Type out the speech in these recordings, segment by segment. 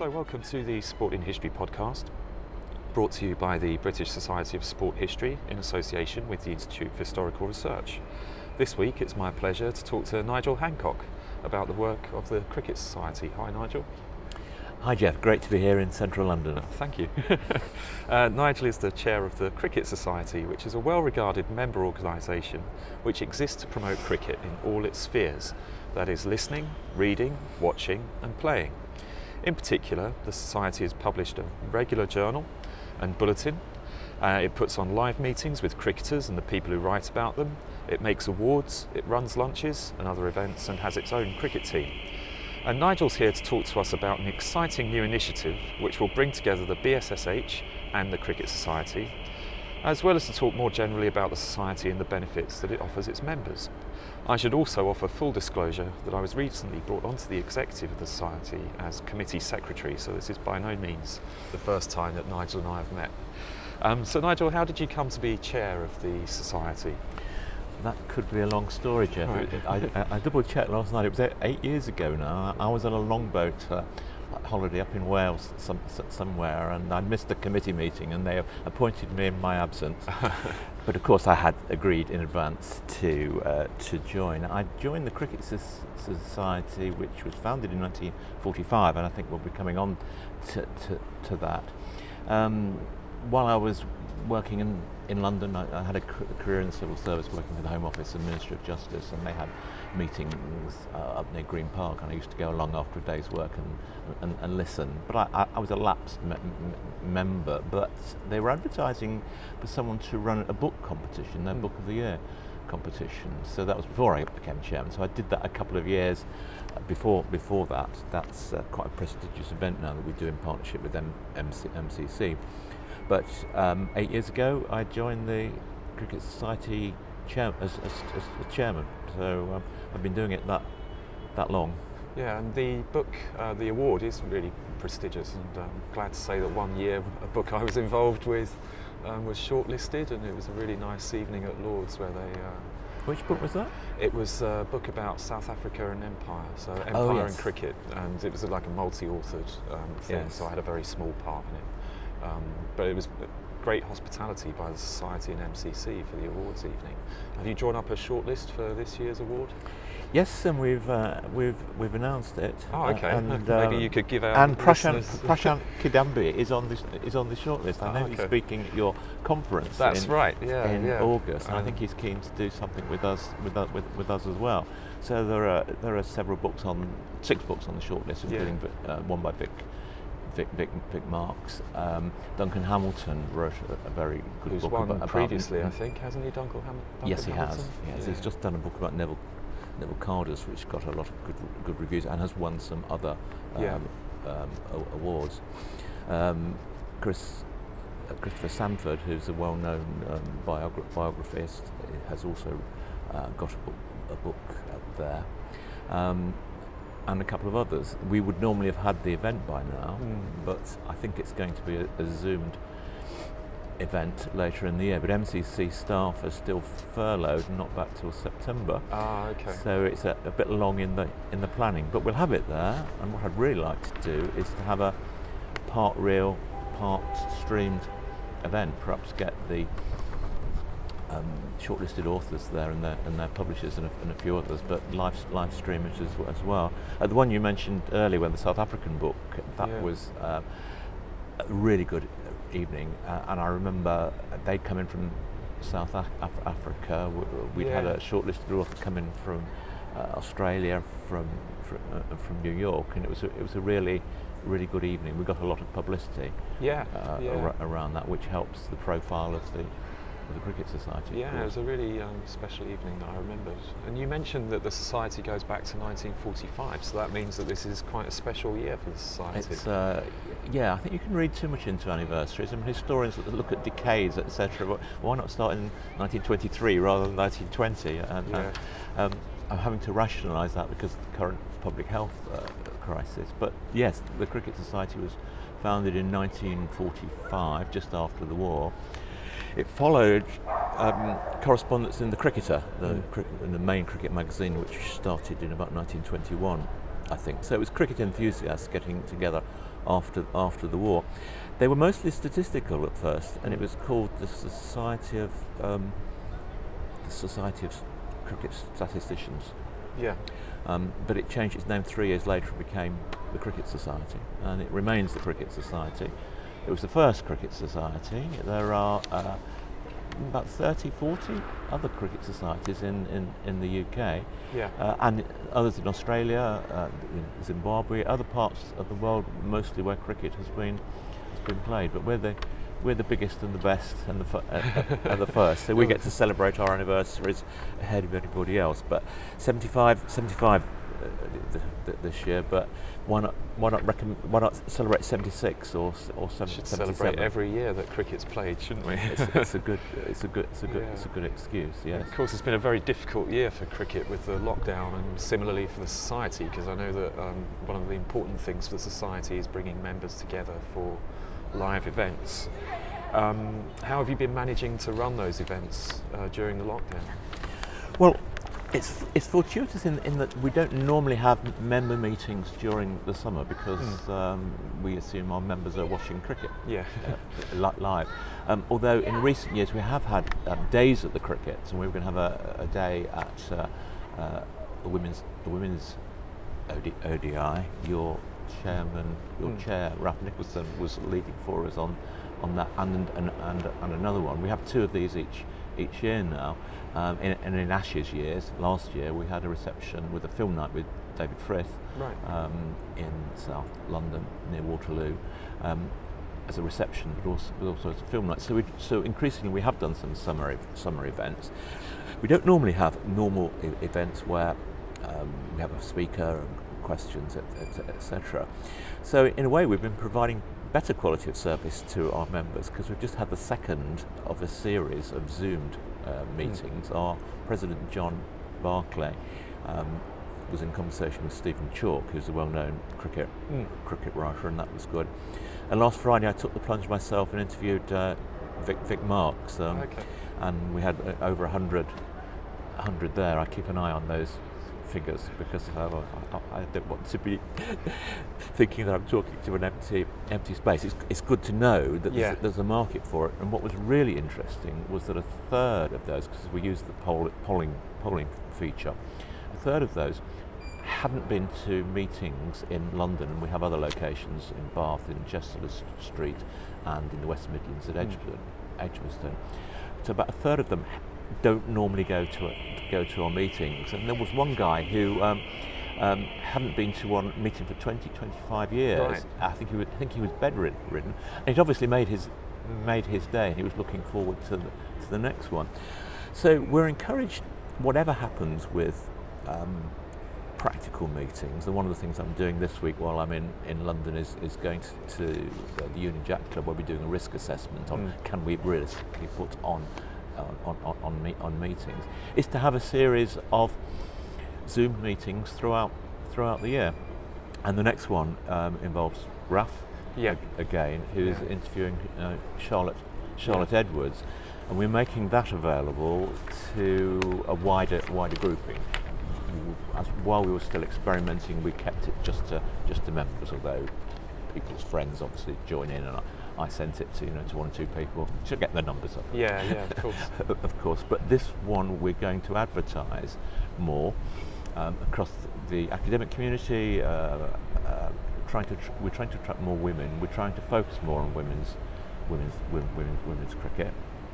So, welcome to the Sport in History podcast, brought to you by the British Society of Sport History in association with the Institute for Historical Research. This week it's my pleasure to talk to Nigel Hancock about the work of the Cricket Society. Hi, Nigel. Hi, Jeff. Great to be here in central London. Thank you. uh, Nigel is the chair of the Cricket Society, which is a well regarded member organisation which exists to promote cricket in all its spheres that is, listening, reading, watching, and playing. In particular, the Society has published a regular journal and bulletin. Uh, it puts on live meetings with cricketers and the people who write about them. It makes awards, it runs lunches and other events, and has its own cricket team. And Nigel's here to talk to us about an exciting new initiative which will bring together the BSSH and the Cricket Society, as well as to talk more generally about the Society and the benefits that it offers its members. I should also offer full disclosure that I was recently brought onto the executive of the Society as committee secretary, so this is by no means the first time that Nigel and I have met. Um, so, Nigel, how did you come to be chair of the Society? That could be a long story, Jeff. Right. I, I, I double checked last night. It was eight, eight years ago now. I was on a longboat uh, holiday up in Wales some, somewhere, and I missed a committee meeting, and they appointed me in my absence. but of course, I had agreed in advance to uh, to join. I joined the Cricket Society, which was founded in 1945, and I think we'll be coming on to, to, to that. Um, while I was working in, in London, I, I had a, career in the civil service working for the Home Office and Ministry of Justice, and they had meetings uh, up near Green Park, and I used to go along after a day's work and, and, and listen. But I, I, was a lapsed me- member, but they were advertising for someone to run a book competition, their mm. Book of the Year competition. So that was before I became chairman. So I did that a couple of years uh, before before that. That's uh, quite a prestigious event now that we do in partnership with M- MC- MCC. But um, eight years ago, I joined the Cricket Society chair- as, as, as, chairman. So um, I've been doing it that that long. Yeah, and the book, uh, the award is really prestigious, and I'm glad to say that one year a book I was involved with um, was shortlisted, and it was a really nice evening at Lords where they. Uh, Which book was that? It was a book about South Africa and Empire, so Empire oh, yes. and cricket, and it was like a multi-authored um, thing. Yes. So I had a very small part in it. Um, but it was great hospitality by the Society and MCC for the awards evening. Have you drawn up a shortlist for this year's award? Yes, and we've uh, we've we've announced it. Oh, okay. Uh, and, Maybe um, you could give out. And Prashant, Prashant Kidambi is on this is on the shortlist. I know Oh, he's speaking at your conference. That's in, right. Yeah, in yeah. August, and I Um, think he's keen to do something with us with, u- with with us as well. So there are there are several books on six books on the shortlist, Yeah. including uh, one by Vic. Vic, Vic, Vic Marks. Um, Duncan Hamilton wrote a, a very good Who's book won about, previously, I think, hasn't he, Duncan, Ham- Duncan Yes, he has. Yes, Yeah. he's just done a book about Neville Neville Cardus, which got a lot of good good reviews and has won some other um, Yeah. um, awards. Um, Chris. uh, Christopher Sandford, who's a well-known um, biogra- biographist, has also uh, got a book, a book out there, um, and a couple of others. We would normally have had the event by now, Mm. but I think it's going to be a, a zoomed event later in the year. But MCC staff are still furloughed and not back till September. Ah, okay. So it's a, a bit long in the in the planning, but we'll have it there. And what I'd really like to do is to have a part real, part streamed event. Perhaps get the um, shortlisted authors there and their, and their publishers and a, and a few others, but live live stream it as, as well. Uh, the one you mentioned earlier, when the South African book, that Yeah. was uh, a really good evening, uh, and I remember they'd come in from South Af- Af- Africa. We'd had a shortlisted author come in from uh, Australia, from from, uh, from New York, and it was a, it was a really really good evening. We got a lot of publicity yeah, uh, yeah. ar- around that, which helps the profile of the the Cricket Society. Yeah, it was a really um, special evening that I remembered. And you mentioned that the society goes back to 1945, so that means that this is quite a special year for the society. It's uh, yeah. I think you can read too much into anniversaries. I mean, historians look at decades, etc. Why not start in 1923 rather than 1920? And, Yeah. and, um, I'm having to rationalise that because of the current public health uh, crisis. But yes, the Cricket Society was founded in 1945, just after the war. It followed um, correspondence in the Cricketer, the, cri- in the main cricket magazine, which started in about 1921, I think. So it was cricket enthusiasts getting together after after the war. They were mostly statistical at first, and it was called the Society of um, the Society of Cricket Statisticians. Yeah. Um, but it changed its name three years later and became the Cricket Society, and it remains the Cricket Society. It was the first cricket society. There are uh, about 30, 40 other cricket societies in, in, in the UK, Yeah. uh, and others in Australia, uh, in Zimbabwe, other parts of the world, mostly where cricket has been has been played. But we're the we're the biggest and the best and the fir- uh, uh, and the first, so we get to celebrate our anniversaries ahead of anybody else. But 75, 75 uh, th- th- this year, but why not why not why not celebrate 76 or or seven- should celebrate every year that cricket's played, shouldn't we? it's, it's a good it's a good it's a good Yeah. it's a good excuse. Yes. Of course, it's been a very difficult year for cricket with the lockdown, and similarly for the society, because I know that um, one of the important things for the society is bringing members together for live events. Um, how have you been managing to run those events uh, during the lockdown? Well, it's it's fortuitous in, in that we don't normally have member meetings during the summer because Hmm. um, we assume our members are watching cricket Yeah, uh, live. Um, although in recent years we have had um, days at the cricket, and we were going to have a, a day at uh, uh, the women's the women's OD, ODI. Your chairman, your Mm. chair, Raf Nicholson, was leading for us on on that, and and, and and another one. We have two of these each each year now. Um, in, and in Ashes years, last year we had a reception with a film night with David Frith right. um, in South London near Waterloo um, as a reception, but also, but also as a film night. So, we, so increasingly we have done some summer summer events. We don't normally have normal events where um, we have a speaker and questions, etc. So in a way, we've been providing better quality of service to our members because we've just had the second of a series of Zoomed uh, meetings. Our president John Barclay um, was in conversation with Stephen Chalke, who's a well-known cricket Mm. cricket writer, and that was good. And last Friday, I took the plunge myself and interviewed uh, Vic, Vic Marks, um, okay. and we had uh, over 100, 100 there. I keep an eye on those figures because uh, I, I don't want to be thinking that I'm talking to an empty empty space. It's, it's good to know that Yeah. there's, there's a market for it. And what was really interesting was that a third of those, because we used the poll, polling polling feature, a third of those hadn't been to meetings in London, and we have other locations in Bath, in Chester Street, and in the West Midlands at Mm. Edgbaston. Edgbaston. So about a third of them don't normally go to a, go to our meetings, and there was one guy who. Um, um, hadn't been to one meeting for 20, 25 years. Right. I think he was, I think he was bedridden, and he'd obviously made his made his day, and he was looking forward to the, to the next one. So we're encouraged, whatever happens with um, practical meetings, and one of the things I'm doing this week while I'm in, in London is, is going to, to the Union Jack Club where we're doing a risk assessment on Mm. can we realistically put on on, on, on, on, me, on meetings, is to have a series of Zoom meetings throughout throughout the year. And the next one um, involves Raf Yeah. ag- again, who's Yeah. interviewing uh, Charlotte Charlotte Edwards, and we're making that available to a wider wider grouping. As, while we were still experimenting, we kept it just to just to members, although people's friends obviously join in, and I, sent it to you know to one or two people to get the numbers up Yeah, yeah, of course. of course. But this one we're going to advertise more um, across the academic community. Uh, uh, trying to tr- we're trying to attract more women. We're trying to focus more on women's women's women, women, women's cricket.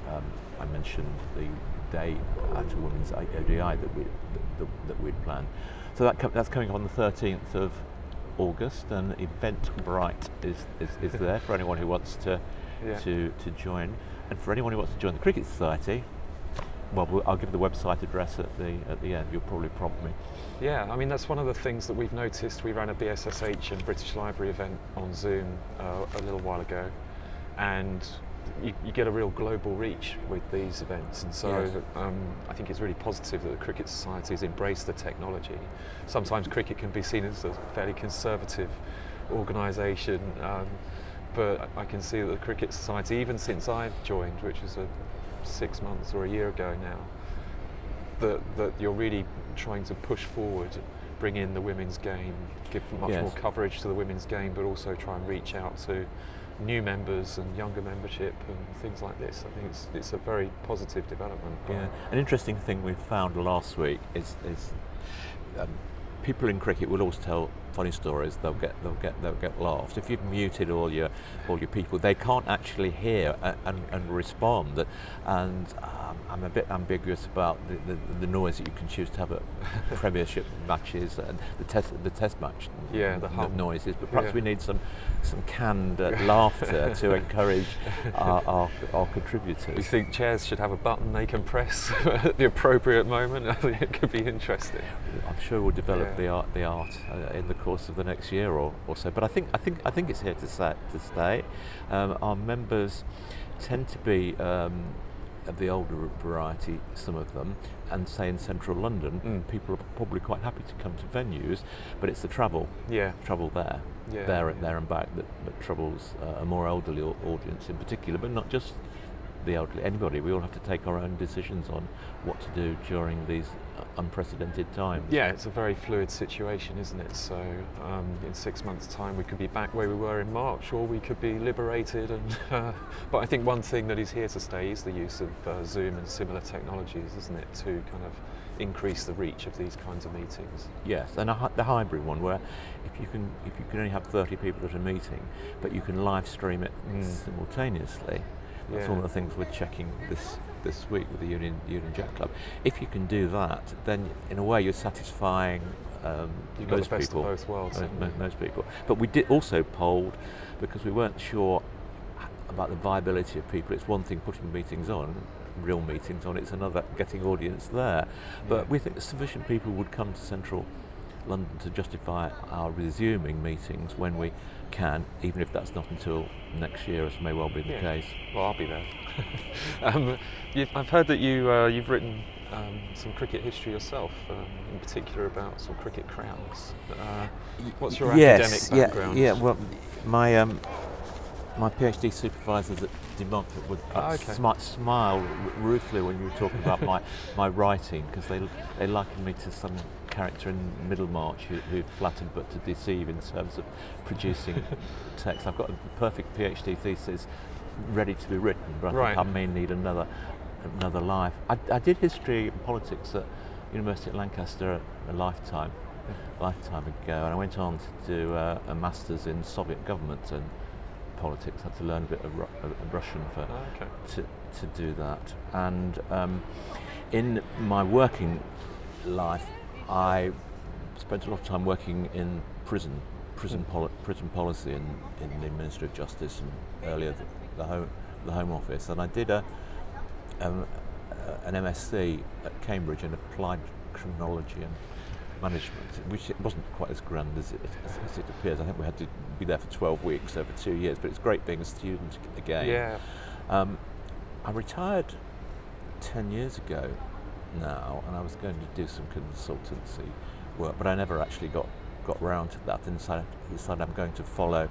Um, I mentioned the day at a women's ODI that we that, that, that we'd planned. So that com- that's coming up on the 13th of August, and Eventbrite is, is, is there for anyone who wants to Yeah. to, to join. And for anyone who wants to join the Cricket Society, well, we'll I'll give the website address at the at the end. You'll probably prompt me. Yeah, I mean that's one of the things that we've noticed. We ran a BSSH and British Library event on Zoom uh, a little while ago, and you, you get a real global reach with these events. And so Yes. um, I think it's really positive that the Cricket Society has embraced the technology. Sometimes cricket can be seen as a fairly conservative organisation. Um, but I can see that the Cricket Society, even since I've joined, which was a six months or a year ago now, that, that you're really trying to push forward bring in the women's game, give much Yes. more coverage to the women's game, but also try and reach out to new members and younger membership and things like this. I think it's, it's a very positive development. Yeah, an interesting thing we found last week is, is um, people in cricket will always tell funny stories. They'll get they'll get they'll get laughs. If you've muted all your all your people, they can't actually hear and, and, and respond. And um, I'm a bit ambiguous about the, the, the noise that you can choose to have at Premiership matches and the test the test match Yeah, the hum. noises. But perhaps Yeah. we need some some canned uh, laughter to encourage our, our, our contributors. You think chairs should have a button they can press at the appropriate moment? I think it could be interesting. I'm sure we'll develop Yeah. the art, the art uh, in the course of the next year or, or so. But I think, I think, I think it's here to, sa- to stay. Um, our members tend to be um, of the older variety, some of them, and say in central London, Mm. people are probably quite happy to come to venues, but it's the travel, Yeah. travel there, Yeah, there, yeah. there and back that, that troubles uh, a more elderly audience in particular, but not just the elderly, anybody. We all have to take our own decisions on what to do during these uh, unprecedented times. Yeah, it's a very fluid situation, isn't it? So, um, in six months' time, we could be back where we were in March, or we could be liberated. And uh, but I think one thing that is here to stay is the use of uh, Zoom and similar technologies, isn't it, to kind of increase the reach of these kinds of meetings. Yes, and a, the hybrid one where if you can if you can only have 30 people at a meeting, but you can live stream it Mm. simultaneously. That's Yeah. one of the things we're checking this this week with the Union Union Jack Club. If you can do that, then in a way you're satisfying um, got most people. both worlds. Mo- haven't mo- you? most people. But we did also polled because we weren't sure about the viability of people. It's one thing putting meetings on, real meetings on. It's another getting audience there. But Yeah. we think sufficient people would come to central London to justify our resuming meetings when we can, even if that's not until next year, as may well be the Yeah. case. Well, I'll be there. um, you've, I've heard that you uh, you've written um, some cricket history yourself, um, in particular about some cricket crowns. Uh, what's your yes, academic background? Yeah, yeah. Well, my um, my PhD supervisors at De Montfort would Ah, okay. smi- smile ruefully when you were talking about my, my writing because they they likened me to some character in Middlemarch who, who flattered but to deceive in terms of producing text. I've got a perfect PhD thesis ready to be written, but I Right. think I may need another another life. I, I did history and politics at University of Lancaster a lifetime lifetime ago, and I went on to do uh, a master's in Soviet government and politics. I had to learn a bit of, Ru- of Russian for Ah, okay. to, to do that. And um, in my working life, I spent a lot of time working in prison, prison, poli- prison policy in, in the Ministry of Justice and earlier the, the, home, the Home Office. And I did a, um, uh, an MSc at Cambridge in applied criminology and management, which it wasn't quite as grand as it, as, as it appears. I think we had to be there for 12 weeks over two years, but it's great being a student again. Yeah. Um, I retired 10 years ago now, and I was going to do some consultancy work, but I never actually got, got round to that and decided, I decided I'm going to follow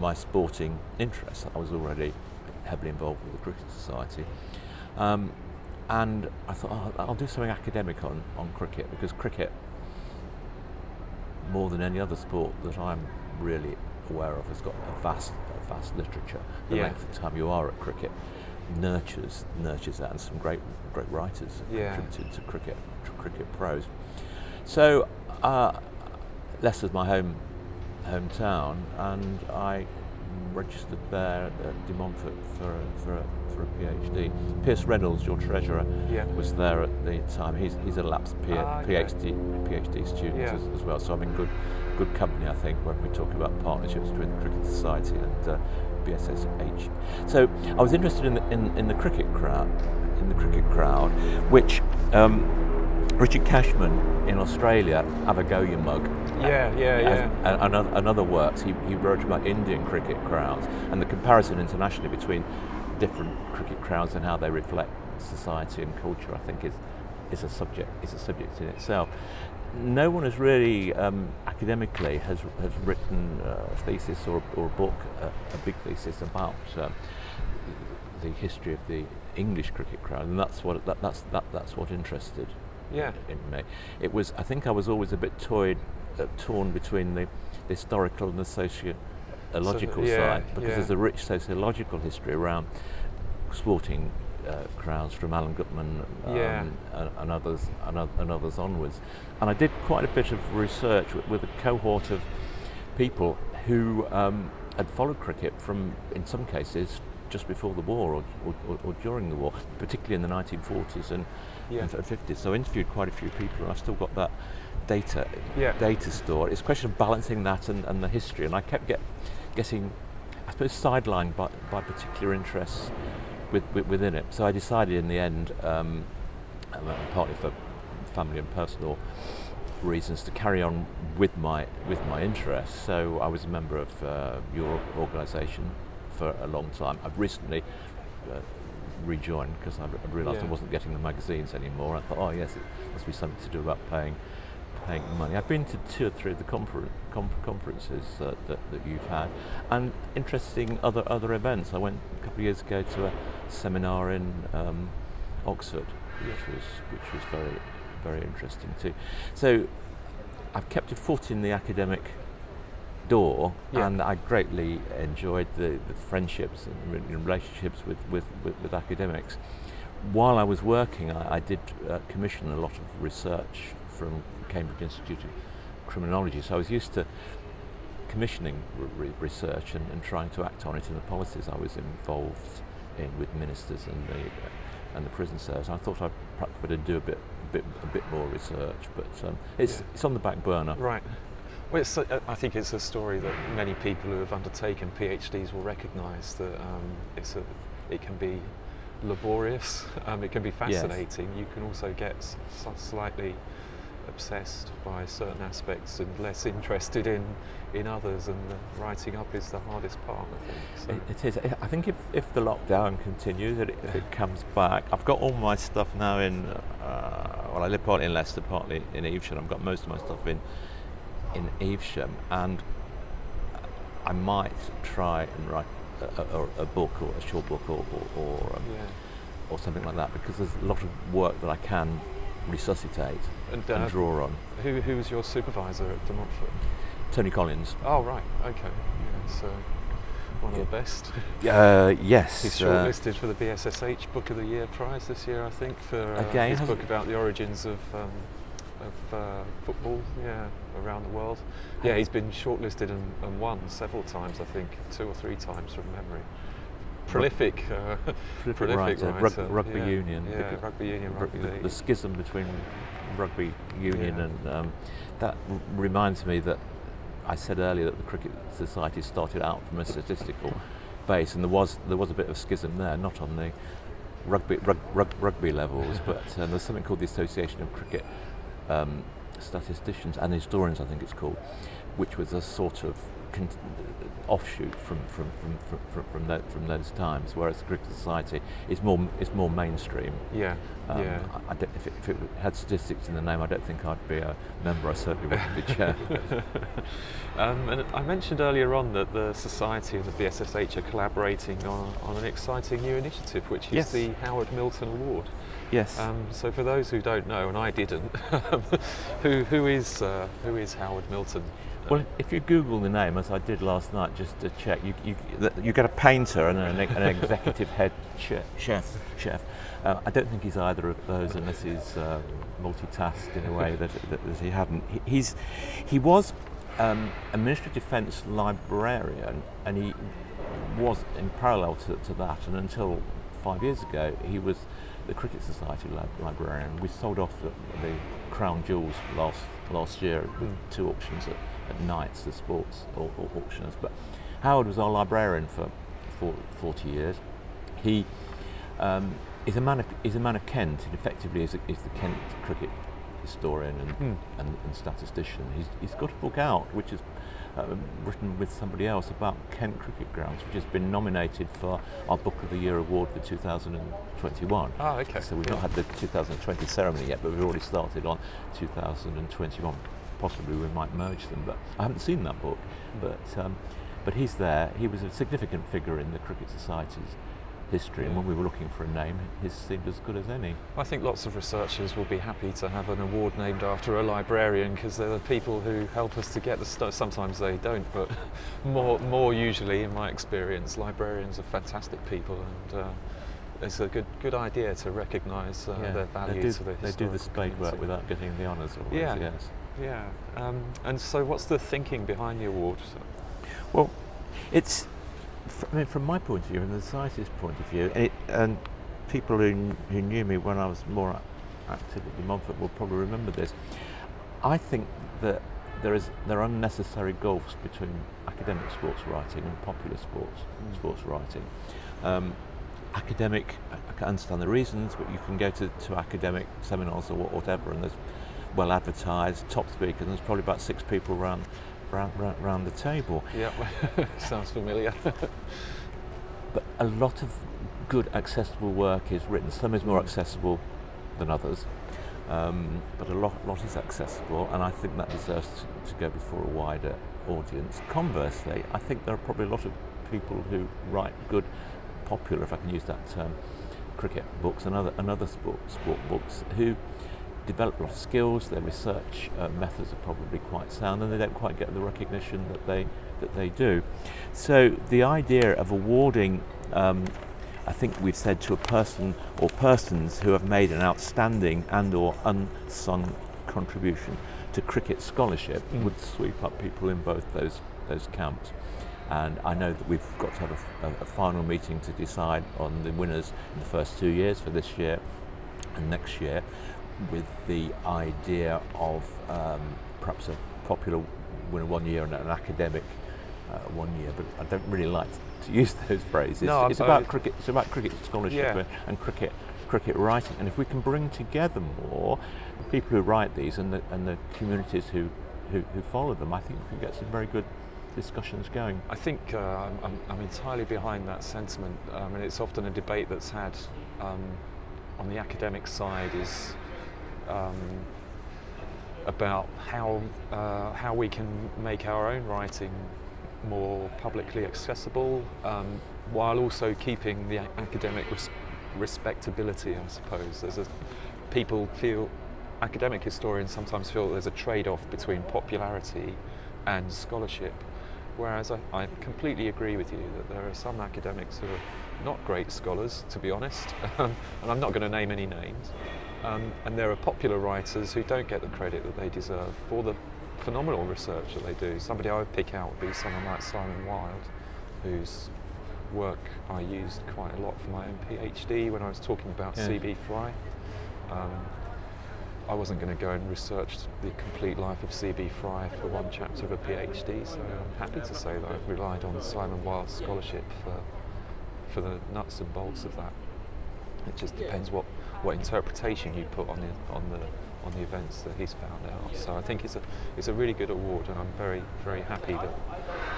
my sporting interests. I was already heavily involved with the Cricket Society. Um, and I thought, oh, I'll do something academic on, on cricket because cricket, more than any other sport that I'm really aware of, has got a vast, a vast literature. The Yeah. length of time you are at cricket nurtures nurtures that, and some great great writers have Yeah. contributed to cricket to cricket prose. So uh, Leicester's my home hometown, and I registered there at De Montfort for a, for a, for a PhD. Pierce Reynolds, your treasurer, Yeah. was there at the time. He's, he's a lapsed P- Ah. PhD PhD student Yeah. as, as well. So I'm in good good company, I think, when we talk about partnerships between the Cricket Society and uh, BSSH. So I was interested in the, in, in the cricket crowd, in the cricket crowd, which um, Richard Cashman in Australia, Have a Go You Mug, Yeah, yeah, yeah. and, and, other- and other works, he, he wrote about Indian cricket crowds and the comparison internationally between different cricket crowds and how they reflect society and culture. I think is is a subject is a subject in itself. No one has really um, academically has has written a thesis or, or a book, uh, a big thesis about um, the history of the English cricket crowd, and that's what that, that's that, that's what interested Yeah. in me. It was. I think I was always a bit toyed, uh, torn between the, the historical and the sociological yeah, side because yeah. there's a rich sociological history around sporting uh, crowds from Allen Guttmann um, Yeah. and, and others and, and others onwards. And I did quite a bit of research with, with a cohort of people who um, had followed cricket from, in some cases, just before the war or, or, or, during the war, particularly in the 1940s and, Yeah. and 50s. So I interviewed quite a few people, and I've still got that data Yeah. data store. It's a question of balancing that and, and the history, and I kept get, getting, I suppose, sidelined by, by particular interests with, with, within it. So I decided in the end, um, partly for family and personal reasons, to carry on with my with my interests. So I was a member of uh, your organisation for a long time. I've recently. Uh, rejoined because I, I realised I wasn't getting the magazines anymore. I thought, oh yes, it must be something to do about paying paying money. I've been to two or three of the confer- conferences uh, that, that you've had, and interesting other other events. I went a couple of years ago to a seminar in um, Oxford, which was which was very very interesting too. So I've kept a foot in the academic door, Yeah. and I greatly enjoyed the, the friendships and relationships with, with, with, with academics. While I was working, I, I did uh, commission a lot of research from Cambridge Institute of Criminology, so I was used to commissioning re- re- research and, and trying to act on it in the policies I was involved in with ministers and the uh, and the prison service. I thought I'd perhaps better do a bit bit a bit more research, but um, it's Yeah. it's on the back burner. Right. Well, it's, uh, I think it's a story that many people who have undertaken PhDs will recognise that um, it's a, it can be laborious, um, it can be fascinating. You can also get slightly obsessed by certain aspects and less interested in in others, and the writing up is the hardest part. I think. So, It, it is. I think if, if the lockdown continues, and if it comes back, I've got all my stuff now in. Uh, well, I live partly in Leicester, partly in Evesham. I've got most of my stuff in in Evesham, and I might try and write a, a, a book or a short book or or, or, um, yeah. or something like that because there's a lot of work that I can resuscitate And, and uh, draw on. who who was your supervisor at De Montfort? Tony Collins. Oh right, okay. Yeah, so one of the best. Uh, yes. He's uh, shortlisted for the BSSH Book of the Year prize this year, I think, for uh, Again, his book about the origins of um, of uh, football, yeah, around the world. Yeah, he's been shortlisted and, and won several times, I think, two or three times from memory. Prolific, uh, Prolific prolific writer, writer. rug- rugby yeah, union, yeah, because- rugby union, rugby the, the schism between rugby union Yeah. and um, that r- reminds me that I said earlier that the cricket society started out from a statistical base, and there was there was a bit of schism there, not on the rugby rug, rug, rugby levels, but um, there's something called the Association of Cricket um, Statisticians and Historians, I think it's called, which was a sort of con- offshoot from from from from, from, from, tho- from those times, whereas the Cricket Society is more is more mainstream. yeah, Um, yeah. I, I don't, if, it, if it had statistics in the name, I don't think I'd be a member. I certainly wouldn't be chair. um, and I mentioned earlier on that the Society and the BSSH are collaborating on, on an exciting new initiative, which is Yes. the Howard Milton Award. yes. Um, so for those who don't know, and I didn't, who, who is uh, who is Howard Milton? Well, if you Google the name, as I did last night, just to check, you you, you get a painter and an, an executive head chef. Chef. Uh, I don't think he's either of those, unless he's uh, multitasked in a way that, that, that he hadn't. He, he's he was um, a Ministry of Defence librarian, and he was in parallel to, to that, and until five years ago, he was the Cricket Society lib- librarian. We sold off the, the crown jewels last last year with Mm. two auctions at, at Knights, the sports or, au- auctions. But Howard was our librarian for, for 40 years. He um, is a man of is a man of Kent, and effectively is, a, is the Kent cricket historian and, Hmm. and, and statistician. He's, he's got a book out which is uh, written with somebody else about Kent cricket grounds, which has been nominated for our Book of the Year award for 2021. Ah, okay. So we've yeah. not had the 2020 ceremony yet, but we've already started on 2021. Possibly we might merge them, but I haven't seen that book. But um, but he's there. He was a significant figure in the Cricket Society's history. And when we were looking for a name, his seemed as good as any. I think lots of researchers will be happy to have an award named after a librarian because they're the people who help us to get the stuff. Sometimes they don't, but more, more usually, in my experience, librarians are fantastic people, and uh, it's a good, good idea to recognise uh, their value they do, to the They do the spade work without getting the honours. Always, Yeah. Yes. Yeah. Um, and so, what's the thinking behind the award? Well, it's I mean, from my point of view and the society's point of view, and, it, and people who, who knew me when I was more active at De Montfort will probably remember this. I think that there is there are unnecessary gulfs between academic sports writing and popular sports Mm. sports writing. Um, academic, I I can understand the reasons, but you can go to, to academic seminars or whatever, and there's well advertised, top speakers, and there's probably about six people around, round, round, round the table. Yeah, sounds familiar. But a lot of good accessible work is written. Some is more Mm. accessible than others, um, but a lot, lot is accessible, and I think that deserves to, to go before a wider audience. Conversely, I think there are probably a lot of people who write good, popular, if I can use that term, cricket books and other, and other sport, sport books who develop a lot of skills. Their research uh, methods are probably quite sound, and they don't quite get the recognition that they that they do. So the idea of awarding, um, I think we've said to a person or persons who have made an outstanding and/or unsung contribution to cricket scholarship Mm. would sweep up people in both those those camps. And I know that we've got to have a final meeting to decide on the winners in the first two years for this year and next year, with the idea of um, perhaps a popular winner one year and an academic uh, one year. But I don't really like to use those phrases. No, it's I- about cricket. It's about cricket scholarship Yeah. and, cricket cricket writing. And if we can bring together more the people who write these and the, and the communities who, who, who follow them, I think we can get some very good discussions going. I think uh, I'm, I'm, entirely behind that sentiment, um, mean, it's often a debate that's had um, on the academic side is um, about how uh, how we can make our own writing more publicly accessible, um, while also keeping the academic res- respectability. I suppose there's a people feel academic historians sometimes feel there's a trade-off between popularity and scholarship. Whereas I, I completely agree with you that there are some academics who are not great scholars, to be honest, and I'm not going to name any names. Um, and there are popular writers who don't get the credit that they deserve for the phenomenal research that they do. Somebody I would pick out would be someone like Simon Wilde, whose work I used quite a lot for my own PhD when I was talking about Yes. C.B. Fry. Um, I wasn't going to go and research the complete life of C.B. Fry for one chapter of a PhD, so I'm happy to say that I've relied on Simon Wilde's scholarship for, for the nuts and bolts of that. It just depends what, what interpretation you put on the, on the on the events that he's found out. So I think it's a it's a really good award, and I'm very very happy that,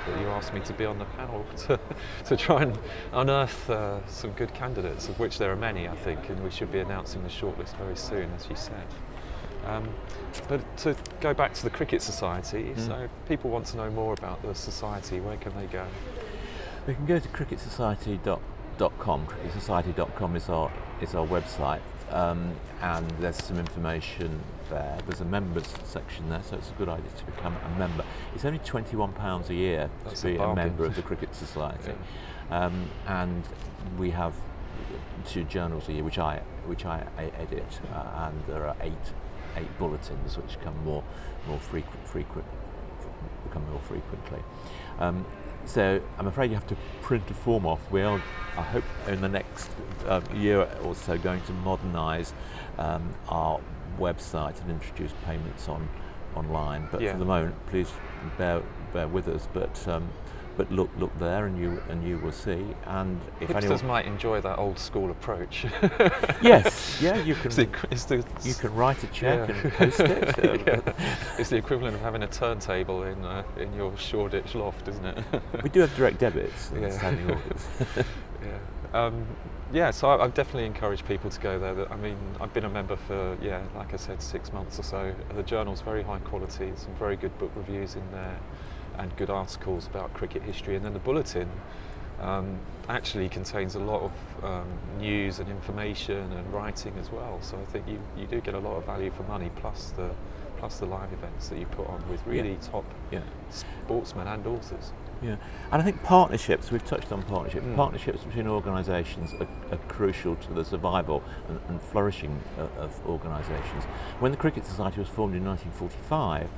that you asked me to be on the panel to, to try and unearth uh, some good candidates, of which there are many, I think, and we should be announcing the shortlist very soon, as you said. Um, but to go back to the Cricket Society, Mm. so if people want to know more about the society, where can they go? We can go to cricketsociety.com. Cricketsociety.com is our is our website, um, and there's some information there. There's a members section there, so it's a good idea to become a member. It's only twenty-one pounds a year That's to be a, bargain. member of the Cricket Society, um, and we have two journals a year, which I which I, I edit, uh, and there are eight eight bulletins which come more more frequent frequent become more frequently. Um, so I'm afraid you have to print a form off. We are, I hope, in the next um, year or so, going to modernise um, our website and introduce payments on online. But Yeah. for the moment, please bear bear with us. But um, but look look there, and you and you will see. And if Hipsters anyone, might enjoy that old school approach. yes, yeah, you can it's, the, it's, the, you can write a check yeah. and post it. um, Yeah. It's the equivalent of having a turntable in uh, in your Shoreditch loft, isn't it? We do have direct debits Yeah. standing orders. yeah. Um, yeah, so I, I've definitely encouraged people to go there. I mean, I've been a member for, yeah, like I said, six months or so. The journal's very high quality, some very good book reviews in there, and good articles about cricket history. And then the bulletin, um, actually contains a lot of um, news and information and writing as well. So I think you, you do get a lot of value for money plus the plus the live events that you put on with really Yeah. top Yeah. sportsmen and authors. Yeah, and I think partnerships, we've touched on partnerships, Mm. partnerships between organisations are, are crucial to the survival and, and flourishing of, of organisations. When the Cricket Society was formed in 1945,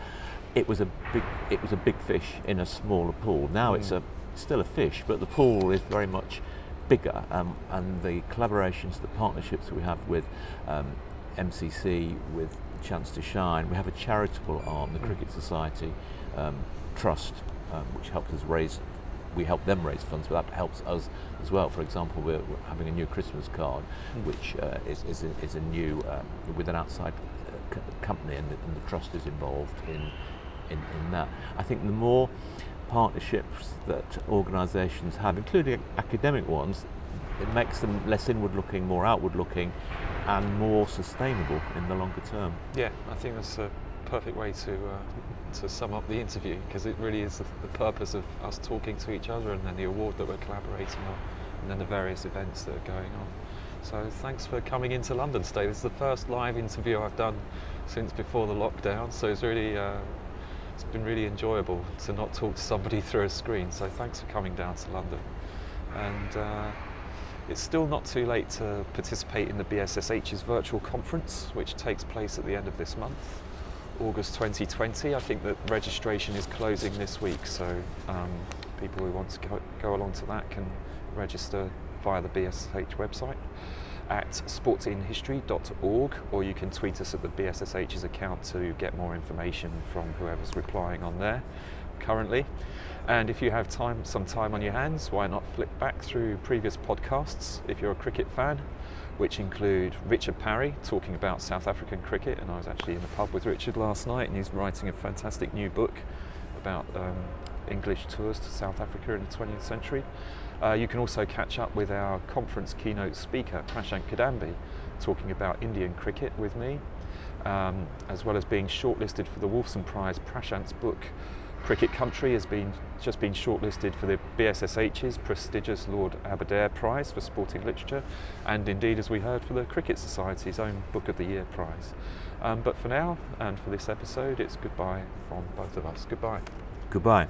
it was a big, it was a big fish in a smaller pool. Now it's Mm. a, still a fish, but the pool is very much bigger, um, and the collaborations, the partnerships we have with um, MCC, with Chance to Shine, we have a charitable arm, the Mm. Cricket Society um, Trust, um, which helps us raise. We help them raise funds, but that helps us as well. For example, we're, we're having a new Christmas card, Mm. which uh, is, is, a, is a new um, with an outside uh, company, and the, and the trust is involved in, in in that. I think the more partnerships that organisations have, including academic ones, it makes them less inward-looking, more outward-looking, and more sustainable in the longer term. Yeah, I think that's a perfect way to uh, to sum up the interview because it really is the, the purpose of us talking to each other and then the award that we're collaborating on and then the various events that are going on. So thanks for coming into London today. This is the first live interview I've done since before the lockdown, so it's really uh, it's been really enjoyable to not talk to somebody through a screen. So thanks for coming down to London. And uh, it's still not too late to participate in the BSSH's virtual conference, which takes place at the end of this month, August 2020. I think that registration is closing this week, so um, people who want to go, go along to that can register via the BSSH website at sportsinhistory.org, or you can tweet us at the BSSH's account to get more information from whoever's replying on there currently. And if you have time, some time on your hands, why not flip back through previous podcasts if you're a cricket fan, which include Richard Parry talking about South African cricket. And I was actually in the pub with Richard last night, and he's writing a fantastic new book about um, English tours to South Africa in the 20th century. Uh, you can also catch up with our conference keynote speaker, Prashant Kidambi, talking about Indian cricket with me, um, as well as being shortlisted for the Wolfson Prize. Prashant's book, Cricket Country, has been just been shortlisted for the BSSH's prestigious Lord Aberdare Prize for Sporting Literature, and indeed, as we heard, for the Cricket Society's own Book of the Year prize. Um, but for now, and for this episode, it's goodbye from both of us. Goodbye. Goodbye.